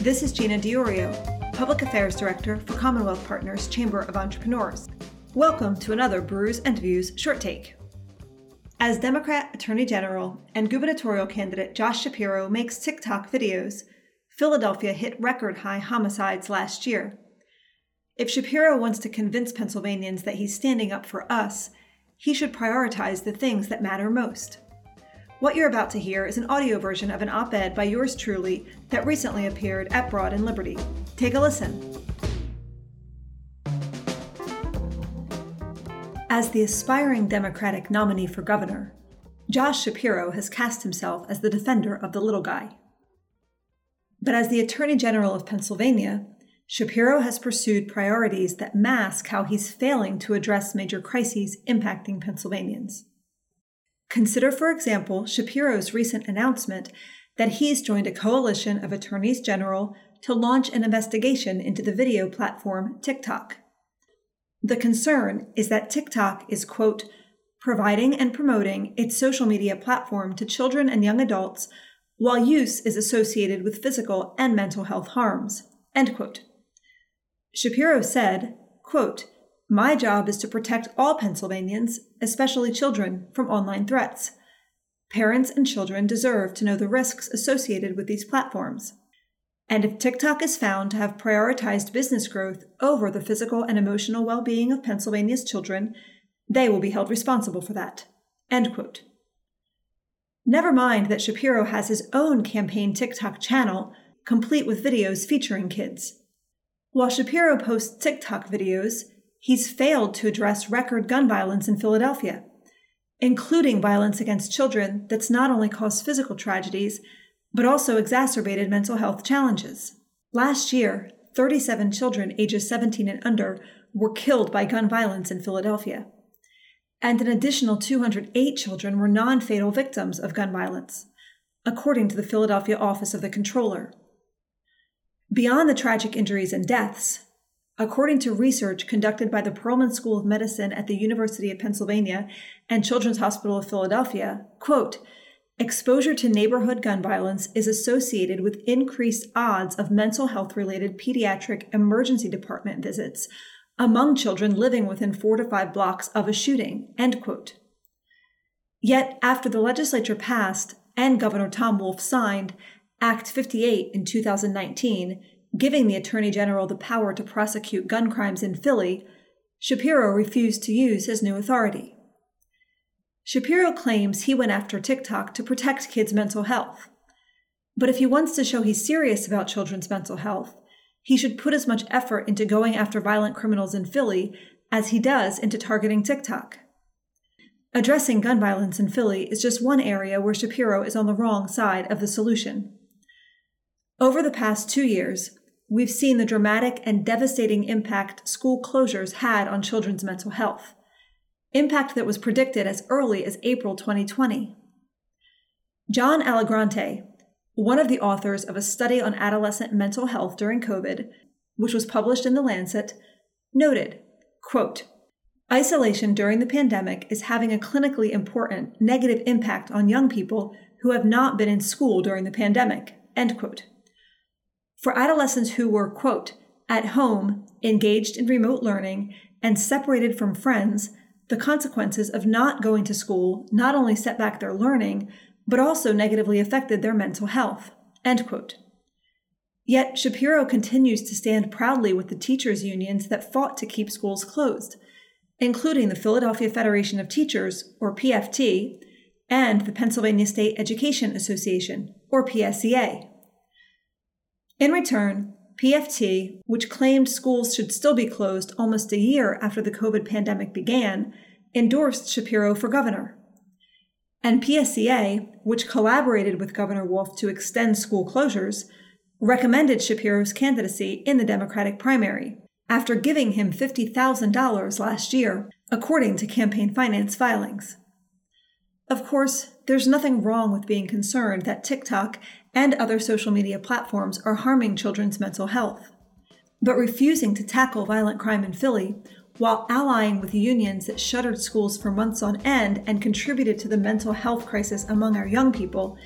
This is Gina Diorio, Public Affairs Director for Commonwealth Partners Chamber of Entrepreneurs. Welcome to another Brews and Views short take. As Democrat Attorney General and gubernatorial candidate Josh Shapiro makes TikTok videos, Philadelphia hit record high homicides last year. If Shapiro wants to convince Pennsylvanians that he's standing up for us, he should prioritize the things that matter most. What you're about to hear is an audio version of an op ed by yours truly that recently appeared at Broad and Liberty. Take a listen. As the aspiring Democratic nominee for governor, Josh Shapiro has cast himself as the defender of the little guy. But as the Attorney General of Pennsylvania, Shapiro has pursued priorities that mask how he's failing to address major crises impacting Pennsylvanians. Consider, for example, Shapiro's recent announcement that he's joined a coalition of attorneys general to launch an investigation into the video platform TikTok. The concern is that TikTok is, quote, providing and promoting its social media platform to children and young adults while use is associated with physical and mental health harms. End quote. Shapiro said, quote, My job is to protect all Pennsylvanians, especially children, from online threats. Parents and children deserve to know the risks associated with these platforms. And if TikTok is found to have prioritized business growth over the physical and emotional well being of Pennsylvania's children, they will be held responsible for that. End quote. Never mind that Shapiro has his own campaign TikTok channel, complete with videos featuring kids. While Shapiro posts TikTok videos, he's failed to address record gun violence in Philadelphia, including violence against children that's not only caused physical tragedies, but also exacerbated mental health challenges. Last year, 37 children ages 17 and under were killed by gun violence in Philadelphia and an additional 208 children were non fatal victims of gun violence, according to the Philadelphia Office of the Controller. Beyond the tragic injuries and deaths, according to research conducted by the Perelman School of Medicine at the University of Pennsylvania and Children's Hospital of Philadelphia, quote, exposure to neighborhood gun violence is associated with increased odds of mental health related pediatric emergency department visits among children living within four to five blocks of a shooting, end quote. Yet, after the legislature passed and Governor Tom Wolf signed Act 58 in 2019, giving the Attorney General the power to prosecute gun crimes in Philly, Shapiro refused to use his new authority. Shapiro claims he went after TikTok to protect kids' mental health. But if he wants to show he's serious about children's mental health, he should put as much effort into going after violent criminals in Philly as he does into targeting TikTok. Addressing gun violence in Philly is just one area where Shapiro is on the wrong side of the solution. Over the past two years, we've seen the dramatic and devastating impact school closures had on children's mental health, impact that was predicted as early as April 2020. John Allegrante, one of the authors of a study on adolescent mental health during COVID, which was published in The Lancet, noted, quote, Isolation during the pandemic is having a clinically important negative impact on young people who have not been in school during the pandemic, end quote. For adolescents who were, quote, at home, engaged in remote learning, and separated from friends, the consequences of not going to school not only set back their learning, but also negatively affected their mental health. End quote. Yet Shapiro continues to stand proudly with the teachers' unions that fought to keep schools closed, including the Philadelphia Federation of Teachers, or PFT, and the Pennsylvania State Education Association, or PSEA. In return, PFT, which claimed schools should still be closed almost a year after the COVID pandemic began, endorsed Shapiro for governor. And PSEA, which collaborated with Governor Wolf to extend school closures, recommended Shapiro's candidacy in the Democratic primary after giving him $50,000 last year, according to campaign finance filings. Of course, there's nothing wrong with being concerned that TikTok and other social media platforms are harming children's mental health. But refusing to tackle violent crime in Philly while allying with unions that shuttered schools for months on end and contributed to the mental health crisis among our young people,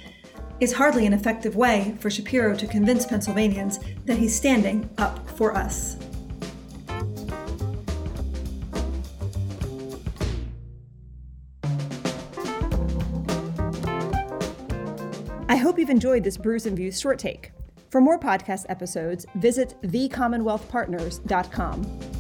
is hardly an effective way for Shapiro to convince Pennsylvanians that he's standing up for us. I hope you've enjoyed this Brews and Views short take. For more podcast episodes, visit thecommonwealthpartners.com.